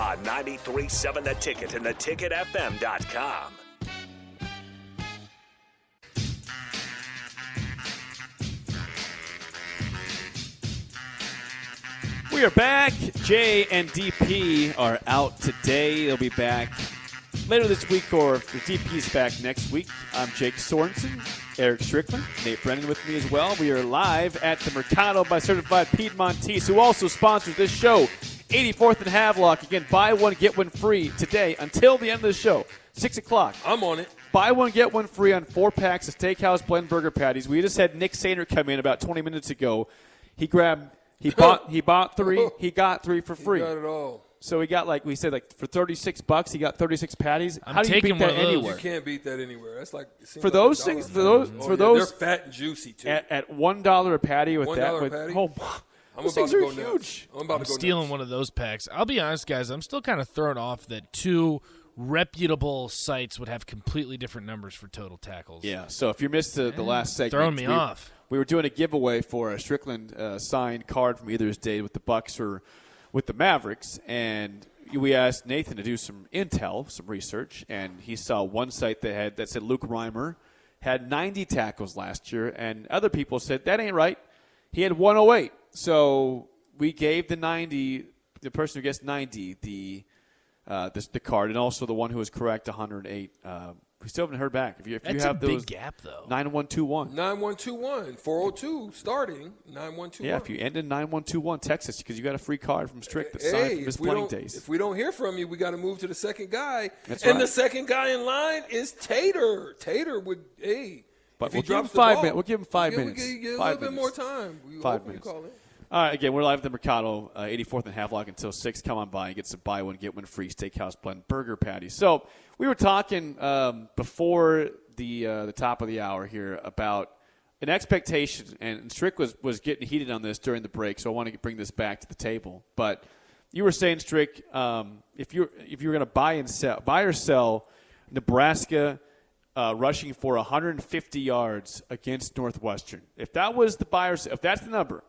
On 93.7 The Ticket and theticketfm.com. We are back. Jay and DP are out today. They'll be back later this week, or if the DP is back next week. I'm Jake Sorensen, Eric Strickland, Nate Brennan with me as well. We are live at the Mercado by Certified Piedmontese, who also sponsors this show. 84th and Havelock. Again, buy one, get one free today until the end of the show. 6 o'clock. I'm on it. Buy one, get one free on four packs of Steakhouse Blend Burger Patties. We just had Nick Sander come in about 20 minutes ago. He grabbed, he bought, he bought three, he got three for free. Got it all. So he got like we said, like for 36 bucks, he got 36 patties. I'm How do you taking beat that anywhere? You can't beat that anywhere. That's like it seems For like those a things- for those- Oh, for yeah, those- they're fat and juicy too. At, at one dollar a patty with that, $1 with patty? oh, I'm those about things to are go nuts. huge. I'm about I'm to go stealing nuts. one of those packs. I'll be honest, guys. I'm still kind of thrown off that two reputable sites would have completely different numbers for total tackles. Yeah. So if you missed the, the last segment, throwing me we, off. We were doing a giveaway for a Strickland uh, signed card from either his day with the Bucks or with the Mavericks, and we asked Nathan to do some intel, some research, and he saw one site that had that said Luke Reimer had 90 tackles last year, and other people said that ain't right. He had 108. So we gave the 90, the person who gets 90, the uh, this, the card, and also the one who was correct, 108. Uh, we still haven't heard back. If you, if you That's have a those big gap, though. 9121. 9121 402 starting 9121. Yeah, if you end in 9121, text us because you got a free card from Strick that's Hey, signed from his if we, playing don't, days. if we don't hear from you, we got to move to the second guy. That's and right. the second guy in line is Tater. Tater would, hey. But if he we'll give him five ball- minutes. We'll give him five minutes. give a Five little bit more minutes. time. We Five minutes. All right, again, we're live at the Mercado, uh, 84th and Havelock until 6. Come on by and get some buy one, get one free steakhouse blend burger patty. So we were talking um, before the uh, the top of the hour here about an expectation, and Strick was, was getting heated on this during the break, so I want to bring this back to the table. But you were saying, Strick, um, if you're if you're going to buy and sell, buy or sell Nebraska uh, rushing for 150 yards against Northwestern. If that was the buyers, if that's the number,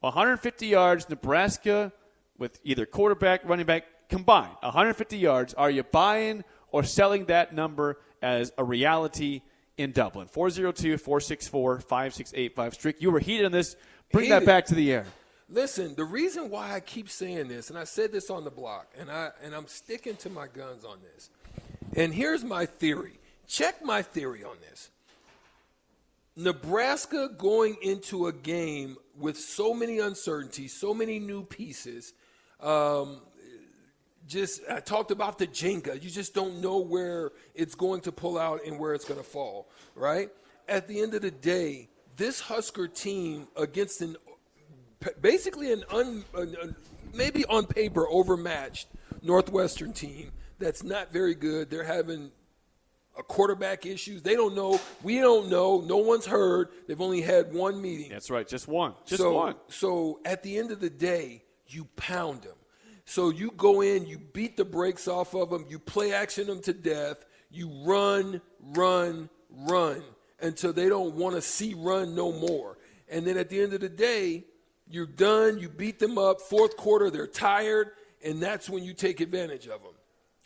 150 yards, Nebraska with either quarterback, running back combined, 150 yards. Are you buying or selling that number as a reality in Dublin? 402 464 5685. Strick, you were heated on this. Bring that back to the air. Listen, the reason why I keep saying this, and I said this on the block, and I and I'm sticking to my guns on this. And here's my theory. Check my theory on this. Nebraska going into a game with so many uncertainties, so many new pieces. Um, just I talked about the Jenga. You just don't know where it's going to pull out and where it's going to fall, right? At the end of the day, this Husker team against an basically an, un, an, an maybe on paper overmatched Northwestern team that's not very good. They're having quarterback issues. They don't know. We don't know. No one's heard. They've only had one meeting. That's right. Just one. Just so, one. So at the end of the day, you pound them. So you go in, you beat the brakes off of them, you play action them to death, you run, run, run until they don't want to see run no more. And then at the end of the day, you're done, you beat them up, fourth quarter, they're tired, and that's when you take advantage of them.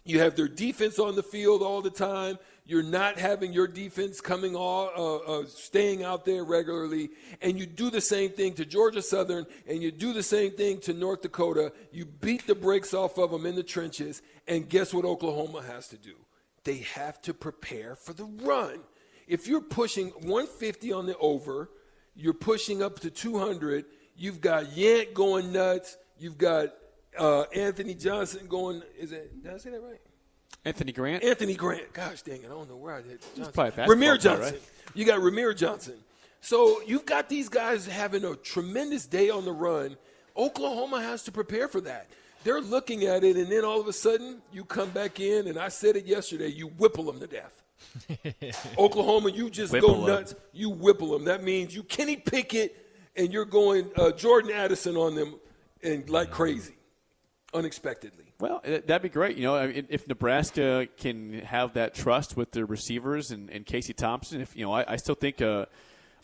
You have their defense on the field all the time. You're not having your defense coming all, uh, uh, staying out there regularly, and you do the same thing to Georgia Southern, and you do the same thing to North Dakota. You beat the brakes off of them in the trenches, and guess what Oklahoma has to do? They have to prepare for the run. If you're pushing 150 on the over, you're pushing up to 200. You've got Yant going nuts. You've got uh, Anthony Johnson going. Is it? Did I say that right? Anthony Grant. Anthony Grant. Gosh dang it, I don't know where I did. Johnson. probably a basketball Rahmir Johnson. right? You got Rahmir Johnson. So you've got these guys having a tremendous day on the run. Oklahoma has to prepare for that. they're looking at it, and then all of a sudden you come back in, and I said it yesterday. You whipple them to death. Oklahoma, you just Whipple go nuts. You whipple them. That means you Kenny Pickett, and you're going uh, Jordan Addison on them, and like crazy, unexpectedly. Well, eh, that'd be great. You know, if Nebraska can have that trust with their receivers and, and Casey Thompson, if you know, I, I still think uh,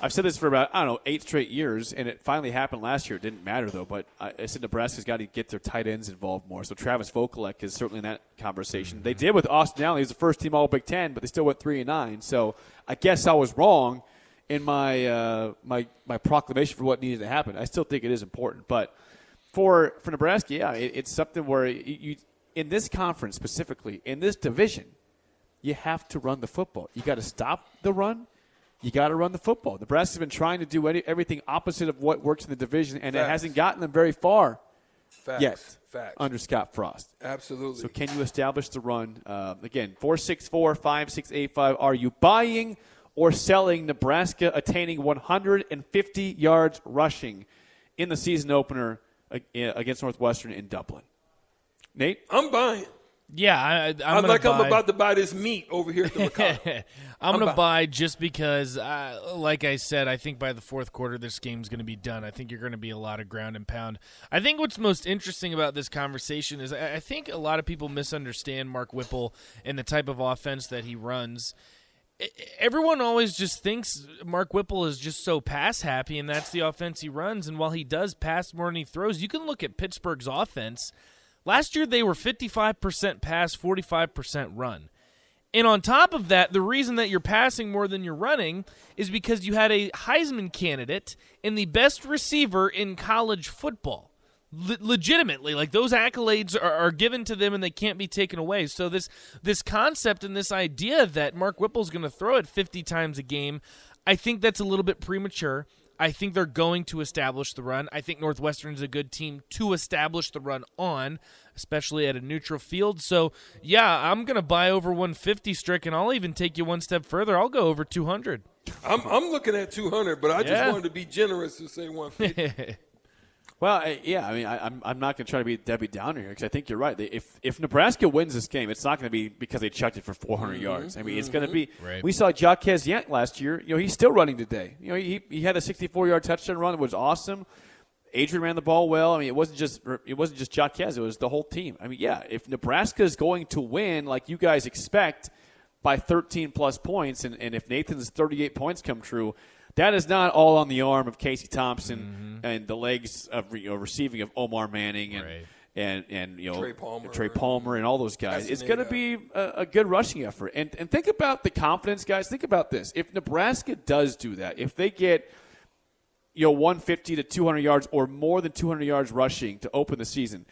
I've said this for about I don't know eight straight years, and it finally happened last year. It didn't matter though, but I, I said Nebraska's got to get their tight ends involved more. So Travis Vokolek is certainly in that conversation. They did with Austin Allen; he was the first team All Big Ten, but they still went three and nine. So I guess I was wrong in my uh, my my proclamation for what needed to happen. I still think it is important, but for for Nebraska, yeah, it, it's something where you, you in this conference specifically in this division, you have to run the football. You got to stop the run. You got to run the football. Nebraska's been trying to do any, everything opposite of what works in the division, and it hasn't gotten them very far Facts. yet Facts. under Scott Frost. Absolutely. So can you establish the run? Uh, again, 464 5685. Are you buying or selling Nebraska attaining 150 yards rushing in the season opener against Northwestern in Dublin? Nate? I'm buying. Yeah, I, I'm, I'm like buy. I'm about to buy this meat over here at the Mercado. I'm, going to bu- buy just because, uh, like I said, I think by the fourth quarter this game's going to be done. I think you're going to be a lot of ground and pound. I think what's most interesting about this conversation is I I think a lot of people misunderstand Mark Whipple and the type of offense that he runs. Everyone always just thinks Mark Whipple is just so pass happy, and that's the offense he runs. And while he does pass more than he throws, you can look at Pittsburgh's offense. Last year they were 55% pass, 45% run. And on top of that, the reason that you're passing more than you're running is because you had a Heisman candidate and the best receiver in college football. Le- legitimately, like those accolades are, are given to them and they can't be taken away. So this this concept and this idea that Mark Whipple's going to throw it 50 times a game, I think that's a little bit premature. I think they're going to establish the run. I think Northwestern's a good team to establish the run on, especially at a neutral field. So, yeah, I'm going to buy over 150 Strick, and I'll even take you one step further. I'll go over 200. I'm, I'm looking at 200, but I just wanted to be generous to say 150. Well, I, yeah, I mean, I, I'm, I'm not going to try to be Debbie Downer here because I think you're right. They- If if Nebraska wins this game, it's not going to be because they chucked it for 400 mm-hmm. yards. I mean, it's mm-hmm. going to be. Right. We saw Jaquez Yant last year. You know, he's still running today. You know, he he had a 64 yard touchdown run. It was awesome. Adrian ran the ball well. I mean, it wasn't just it wasn't just Jacques. It was the whole team. I mean, yeah, if Nebraska is going to win like you guys expect by 13 plus points, and, and if Nathan's 38 points come true, that is not all on the arm of Casey Thompson mm-hmm. and the legs of you know, receiving of Omar Manning and. Right. And, and you know Trey Palmer. Trey Palmer and all those guys. It's going to be a, a good rushing effort. And and think about the confidence, guys. Think about this. If Nebraska does do that, if they get you know 150 to 200 yards or more than 200 yards rushing to open the season,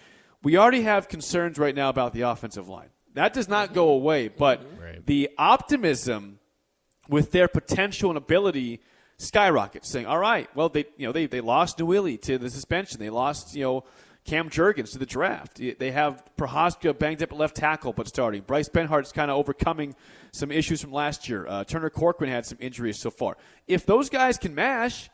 we already have concerns right now about the offensive line. That does not go mm-hmm. away, but mm-hmm. Right. the optimism with their potential and ability skyrockets. Saying, "All right, well they you know they they lost Nouili to the suspension. They lost you know." Cam Jurgens to the draft. They have Prochazka banged up at left tackle, but starting. Bryce Benhart's kind of overcoming some issues from last year. Uh, Turner Corcoran had some injuries so far. If those guys can mash,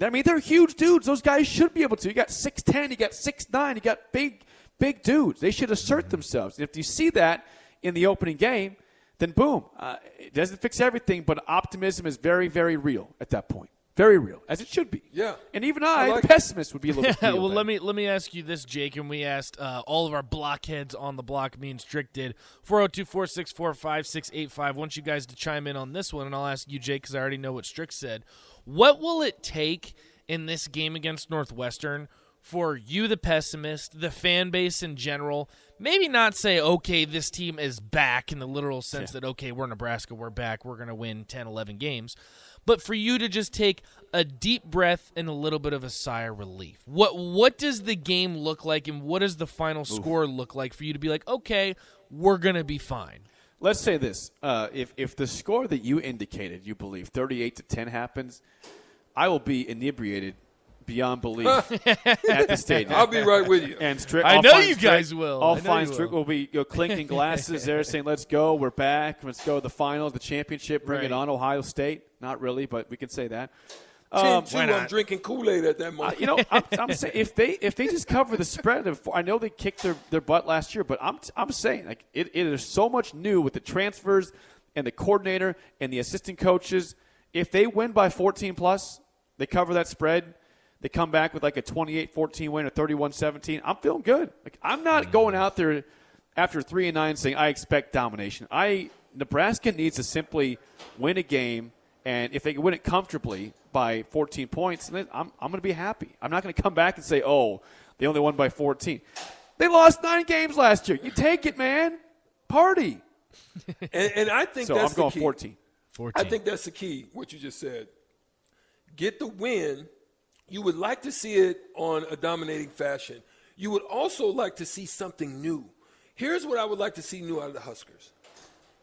I mean, they're huge dudes. Those guys should be able to. You got 6'10, you got 6'9, you got big, big dudes. They should assert themselves. And if you see that in the opening game, then boom. Uh, it doesn't fix everything, but optimism is very, very real at that point. Very real, as it should be. Yeah. And even I I, like the it. pessimist, would be a little bit. well, let me let me ask you this, Jake, and we asked uh, all of our blockheads on the block. Me and Strick did 402-464-5685. Want you guys to chime in on this one, and I'll ask you, Jake, because I already know what Strick said. What will it take in this game against Northwestern for you, the pessimist, the fan base in general? Maybe not say, okay, this team is back in the literal sense that, okay, we're Nebraska, we're back, we're going to win 10, 11 games but for you to just take a deep breath and a little bit of a sigh of relief. What what does the game look like and what does the final score look like for you to be like, okay, we're gonna be fine? Let's say this: uh, if if the score that you indicated, you believe, thirty-eight to ten happens, I will be inebriated beyond belief at the stadium. I'll be right with you. And Strick, I know you Strick- guys will. I'll I know find you Strick will. will be you know, clinking glasses there, saying, "Let's go, we're back. Let's go to the finals, the championship. Bring Right. it on, Ohio State." Not really, but we can say that. Um, 10-2, I'm drinking Kool-Aid at that Uh, moment. you know, I'm, I'm saying if they if they just cover the spread, of, I know they kicked their, their butt last year, but I'm I'm saying like it, it is so much new with the transfers and the coordinator and the assistant coaches. If they win by 14 plus, they cover that spread. They come back with like a 28-14 win or 31-17. I'm feeling good. Like I'm not mm. going out there after three and nine saying I expect domination. I Nebraska needs to simply win a game, and if they can win it comfortably by 14 points, then I'm I'm going to be happy. I'm not going to come back and say, oh, they only won by 14. They lost nine games last year. You take it, man. Party. and, and I think So that's I'm going the key. 14. 14. I think that's the key, what you just said. Get the win. You would like to see it on a dominating fashion. You would also like to see something new. Here's what I would like to see new out of the Huskers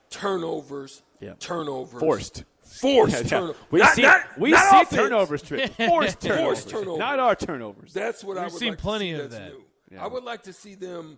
turnovers, Yeah. turnovers. Forced. Forced Yeah, yeah. turnovers. We Not- see not- we not see offense. turnovers, Trick. Forced turnovers. turnovers. Not our turnovers. That's what I We've would seen like plenty to see of that's that. new. Yeah. I would like to see them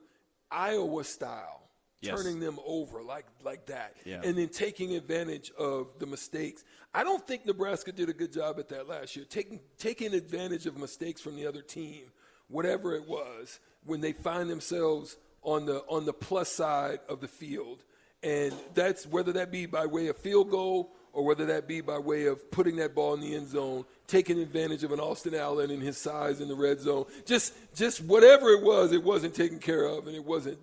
Iowa style, Yes. turning them over like like that, Yeah. and then taking advantage of the mistakes. I don't think Nebraska did a good job at that last year, taking taking advantage of mistakes from the other team, whatever it was, when they find themselves on the on the plus side of the field, and that's whether that be by way of field goal or whether that be by way of putting that ball in the end zone, taking advantage of an Austin Allen and his size in the red zone. Just just whatever it was, it wasn't taken care of and it wasn't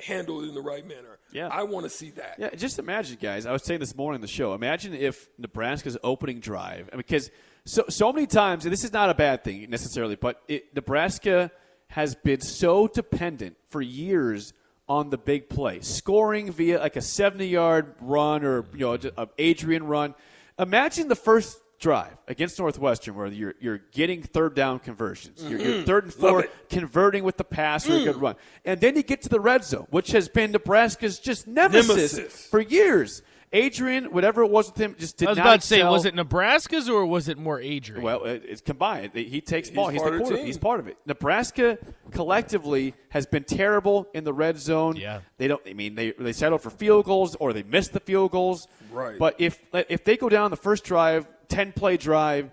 handled in the right manner. Yeah. I want to see that. Yeah, just imagine, guys. I was saying this morning on the show. Imagine if Nebraska's opening drive, because so so many times, and this is not a bad thing necessarily, but it, Nebraska has been so dependent for years on the big play, scoring via like a seventy-yard run or you know an Adrian run. Imagine the first drive against Northwestern where you're you're getting third down conversions. You're, you're mm-hmm. third and four, converting with the pass or a good mm. run, and then you get to the red zone, which has been Nebraska's just nemesis, Nemesis. for years. Adrian, whatever it was with him, just did I was not about to say, was it Nebraska's or was it more Adrian? Well, it- it's combined. He takes ball. He's, part the of quarterback. team. He's part of it. Nebraska collectively has been terrible in the red zone. Yeah. They don't. I mean, they they settle for field goals or they miss the field goals. Right. But if if they go down the first drive, ten play drive,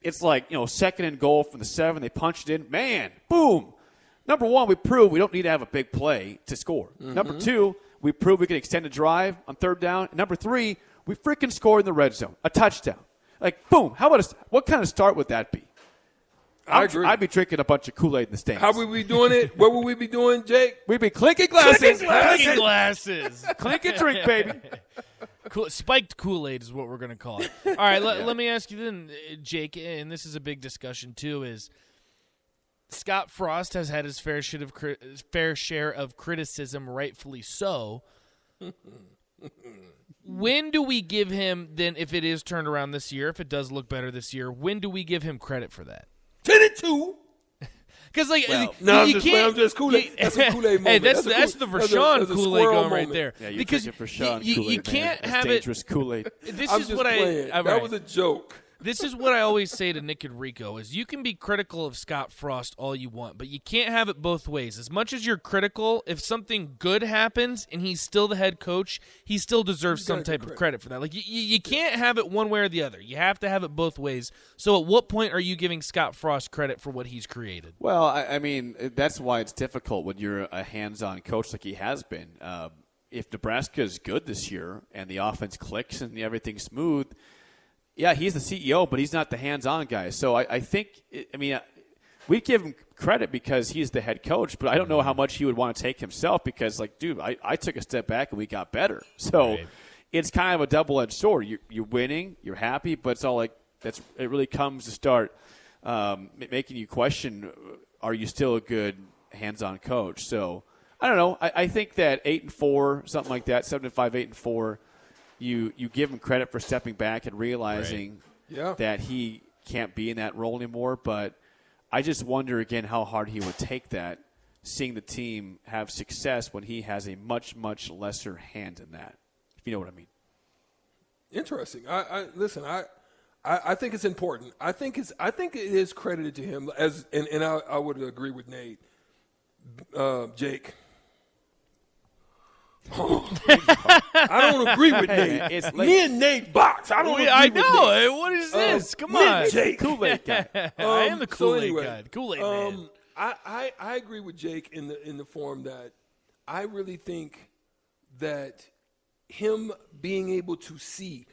it's like you know second and goal from the seven. They punched it in. Man, boom. Number one, we prove we don't need to have a big play to score. Number mm-hmm. two, we prove we can extend a drive on third down. And number three, we freaking score in the red zone, a touchdown. Like boom. How about a, what kind of start would that be? I I'm- agree. I'd be drinking a bunch of Kool Aid in the stands. How would we be doing it? what would we be doing, Jake? We'd be clinking glasses, Clinking glasses. Clinking glasses. clink and drink, baby. Cool, spiked Kool Aid is what we're going to call it. All right, let, let me ask you then, uh, Jake, and this is a big discussion too. Is Scott Frost has had his fair share of cri- fair share of criticism, rightfully so. when do we give him then, if it is turned around this year, if it does look better this year, when do we give him credit for that? Ten and two. Because like Well, you, no, I'm you just can't. I'm just Kool-Aid. you- That's a Kool-Aid Hey, moment. that's That's a that's, the that's Vershawn Kool-Aid squirrel going right there. Yeah, you're because drinking for Sean you, you, you can't That's have dangerous it. Kool-Aid. This I'm is just what playing. I. all that was a joke. This is what I always say to Nick and Rico is you can be critical of Scott Frost all you want, but you can't have it both ways. As much as you're critical, if something good happens and he's still the head coach, he still deserves some type get of credit for that. Like you, you, you can't have it one way or the other. You have to have it both ways. So at what point are you giving Scott Frost credit for what he's created? Well, I, I mean, that's why it's difficult when you're a hands-on coach like he has been. Uh, if Nebraska is good this year and the offense clicks and everything's smooth, yeah, he's the CEO, but he's not the hands-on guy. So I, I think, I mean, we give him credit because he's the head coach, but I don't know how much he would want to take himself because, like, dude, I, I took a step back and we got better. So Right. it's kind of a double-edged sword. You're, you're winning, you're happy, but it's all like that's it. Really comes to start um, making you question: Are you still a good hands-on coach? So I don't know. I, I think that eight and four, something like that, seven and five, eight and four. You you give him credit for stepping back and realizing Yeah. that he can't be in that role anymore. But I just wonder again how hard he would take that, seeing the team have success when he has a much much lesser hand in that. If you know what I mean. Interesting. I, I listen. I, I, I think it's important. I think it's. I think it is credited to him as, and, and I, I would agree with Nate, uh, Jake. I don't agree with Nate. it's late. Me and Nate box. I don't We- I know. Nate. What is this? Come on. Jake. Kool-Aid guy. I am the Um, Kool Aid anyway, guy. Kool Aid um, man. I, I, I agree with Jake in the in the form that I really think that him being able to see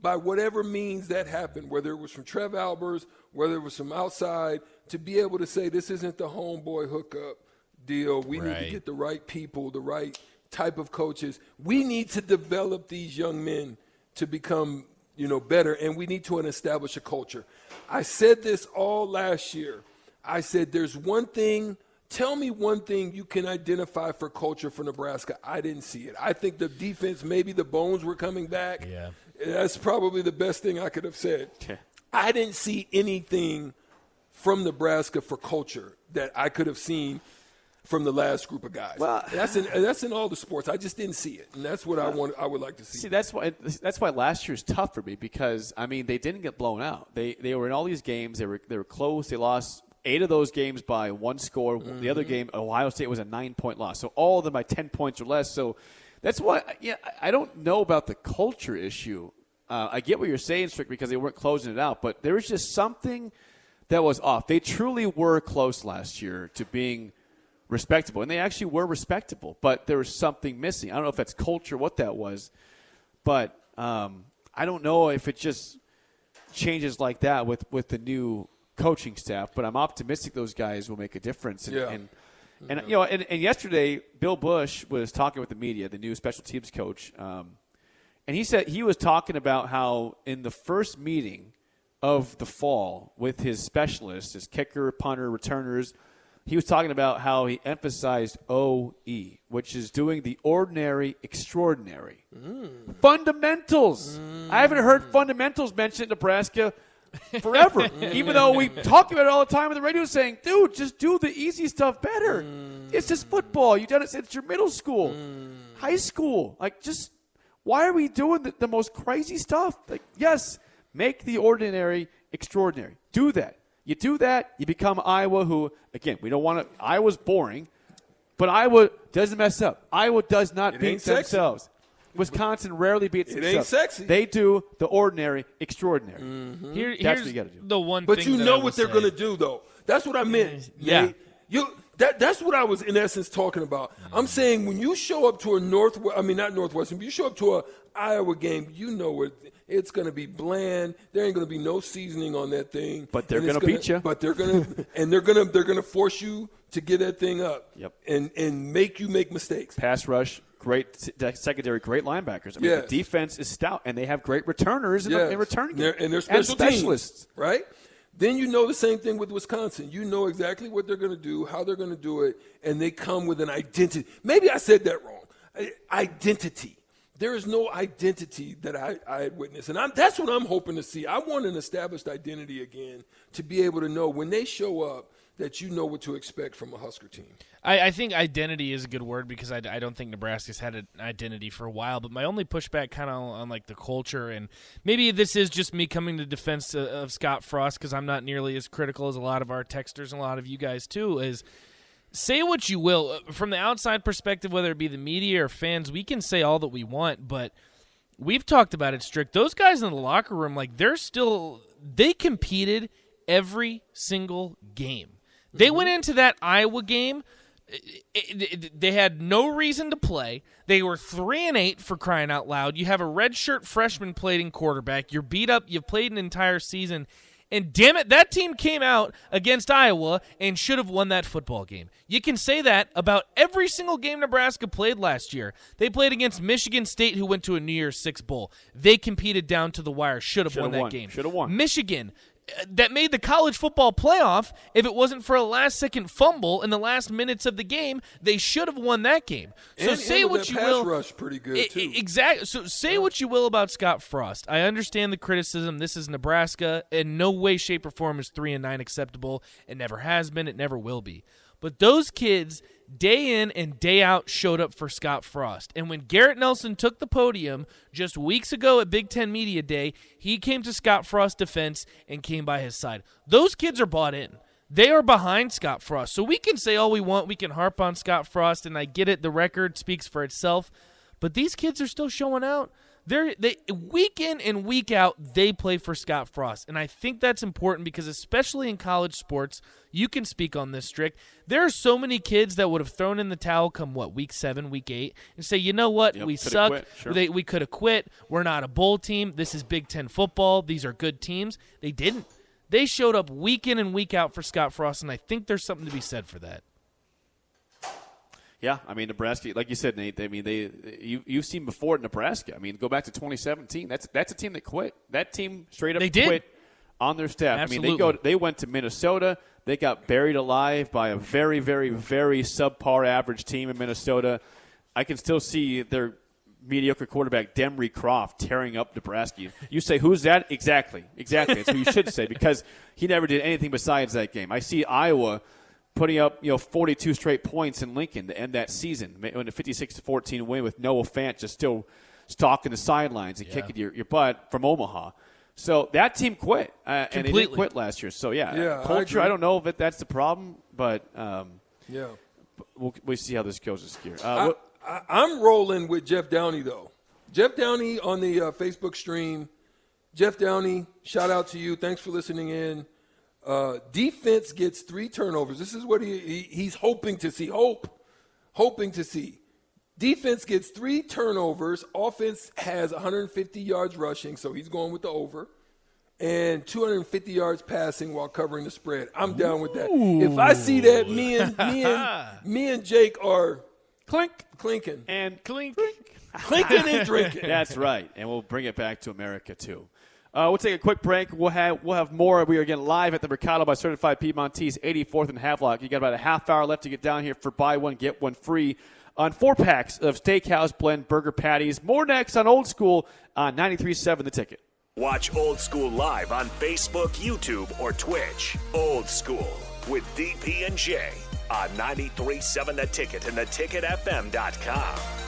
by whatever means that happened, whether it was from Trev Alberts, whether it was from outside, to be able to say this isn't the homeboy hookup deal. We need to get the right people, the right type of coaches. We need to develop these young men to become, you know, better, and we need to establish a culture. I said this all last year. I said there's one thing. Tell me one thing you can identify for culture for Nebraska. I didn't see it. I think the defense, maybe the bones were coming back. Yeah. That's probably the best thing I could have said. I didn't see anything from Nebraska for culture that I could have seen from the last group of guys. Well- that's in that's in all the sports. I just didn't see it, and that's what I want. I would like to see. See, that's why that's why last year's tough for me because I mean they didn't get blown out. They they were in all these games. They were they were close. They lost eight of those games by one score. The other game, Ohio State was a nine point loss. So all of them by ten points or less. So that's why yeah I don't know about the culture issue. Uh, I get what you're saying, Strick, because they weren't closing it out, but there was just something that was off. They truly were close last year to being respectable, and they actually were respectable. But there was something missing. I don't know if that's culture, what that was, but um, I don't know if it just changes like that with with the new coaching staff. But I'm optimistic those guys will make a difference. And, Yeah. and, and you know, and, and yesterday Bill Busch was talking with the media, the new special teams coach, um, and he said he was talking about how in the first meeting of the fall with his specialists, his kicker, punter, returners, he was talking about how he emphasized OE, which is doing the ordinary extraordinary. Fundamentals. I haven't heard fundamentals mentioned in Nebraska forever. Even though we talk about it all the time on the radio saying, dude, just do the easy stuff better. Mm. It's just football. You've done it since your middle school, mm. high school. Like, just why are we doing the, the most crazy stuff? Like, yes, make the ordinary extraordinary. Do that. You do that, you become Iowa, who, again, we don't want to. Iowa's boring, but Iowa doesn't mess up. Iowa does not It beat ain't sexy. themselves. Wisconsin rarely beats It themselves. ain't sexy. They do the ordinary extraordinary. Mm-hmm. Here, That's here's what you gotta do. the one But thing you know what they're going to do, though. That's what I mm-hmm. meant. Yeah. Nate. You that that's what I was in essence talking about. I'm mm-hmm. saying when you show up to a North, I mean not Northwestern, but you show up to a Iowa game, you know it. It's going to be bland. There ain't going to be no seasoning on that thing. But they're gonna beat ya. But they're going to, and they're going to, they're going to force you to get that thing up. Yep. And and make you make mistakes. Pass rush, great secondary, great linebackers. I mean, Yes. the defense is stout, and they have great returners in, Yes. return And they're, game. and they're special specialists. teams, right? Then you know the same thing with Wisconsin. You know exactly what they're going to do, how they're going to do it, and they come with an identity. Maybe I said that wrong. I- Identity. There is no identity that I, I witnessed, and I'm, that's what I'm hoping to see. I want an established identity again to be able to know when they show up that you know what to expect from a Husker team. I, I think identity is a good word because I, I don't think Nebraska's had an identity for a while. But my only pushback, kind of on like the culture, and maybe this is just me coming to defense of, of Scott Frost because I'm not nearly as critical as a lot of our texters and a lot of you guys too. Is say what you will. Uh, from the outside perspective, whether it be the media or fans, we can say all that we want, but we've talked about it strict those guys in the locker room like they're still they competed every single game. They went mm-hmm. into that iowa game it- it- it- they had no reason to play. They were three and eight for crying out loud. You have a redshirt freshman playing quarterback. You're beat up. You've played an entire season and damn it, that team came out against Iowa and should have won that football game. You can say that about every single game Nebraska played last year. They played against Michigan State, who went to a New Year's Six bowl. They competed down to the wire. Should have won that won. game. Shoulda won. Michigan. That made the college football playoff. If it wasn't for a last second fumble in the last minutes of the game, they should have won that game. So And say what you pass will. rush pretty good, I- I- too. Exactly. So say what you will about Scott Frost. I understand the criticism. This is Nebraska. In no way, shape, or form is three and nine acceptable. It never has been. It never will be. But those kids, day in and day out, showed up for Scott Frost. And when Garrett Nelson took the podium just weeks ago at Big Ten Media Day, he came to Scott Frost's defense and came by his side. Those kids are bought in. They are behind Scott Frost. So we can say all we want. We can harp on Scott Frost, and I get it. The record speaks for itself. but these kids are still showing out. They're they week in and week out they play for Scott Frost, and I think that's important because especially in college sports, you can speak on this strict. There are so many kids that would have thrown in the towel come what week seven, week eight, and say, you know what, Yep, we suck. quit, sure. They, we could have quit. We're not a bowl team. This is Big Ten football. These are good teams. They didn't. They showed up week in and week out for Scott Frost, and I think there's something to be said for that. Yeah, I mean Nebraska, like you said, Nate. I mean they you you've seen before at Nebraska. I mean, go back to 2017. That's that's a team that quit. That team straight up They did. quit on their staff. I mean, they go they went to Minnesota. They got buried alive by a very very very subpar average team in Minnesota. I can still see their mediocre quarterback Demry Croft tearing up Nebraska. You say who's that? Exactly, exactly. That's what you should say because he never did anything besides that game. I see Iowa putting up you know 42 straight points in Lincoln to end that season, when a 56 to 14 win with Noah Fant just still stalking the sidelines and kicking your, your butt from Omaha. So that team quit, uh, and they didn't Completely. quit last year. So yeah, Yeah, I culture. agree. I, don't know if that's the problem, but um, Yeah. we'll, we'll see how this goes this year. Uh, I, what- I, I'm rolling with Jeff Downey though. Jeff Downey on the uh, Facebook stream. Jeff Downey, shout out to you. Thanks for listening in. Uh, defense gets three turnovers. This is what he, he he's hoping to see. Hope, hoping to see. Defense gets three turnovers. Offense has 150 yards rushing, so he's going with the over, and 250 yards passing while covering the spread. I'm down with that. If I see that, me and me and me and Jake are clink clinking, and Clink. clinking and drinking. That's right, and we'll bring it back to America too. Uh, we'll take a quick break. We'll have we'll have more. We are again live at the Mercado by Certified Piedmontese, 84th and Havelock. You got about a half hour left to get down here for buy one get one free on four packs of Steakhouse Blend burger patties. More next on Old School on 93.7 The Ticket. Watch Old School live on Facebook, YouTube, or Twitch. Old School with DP and J on 93.7 The Ticket and theticketfm.com.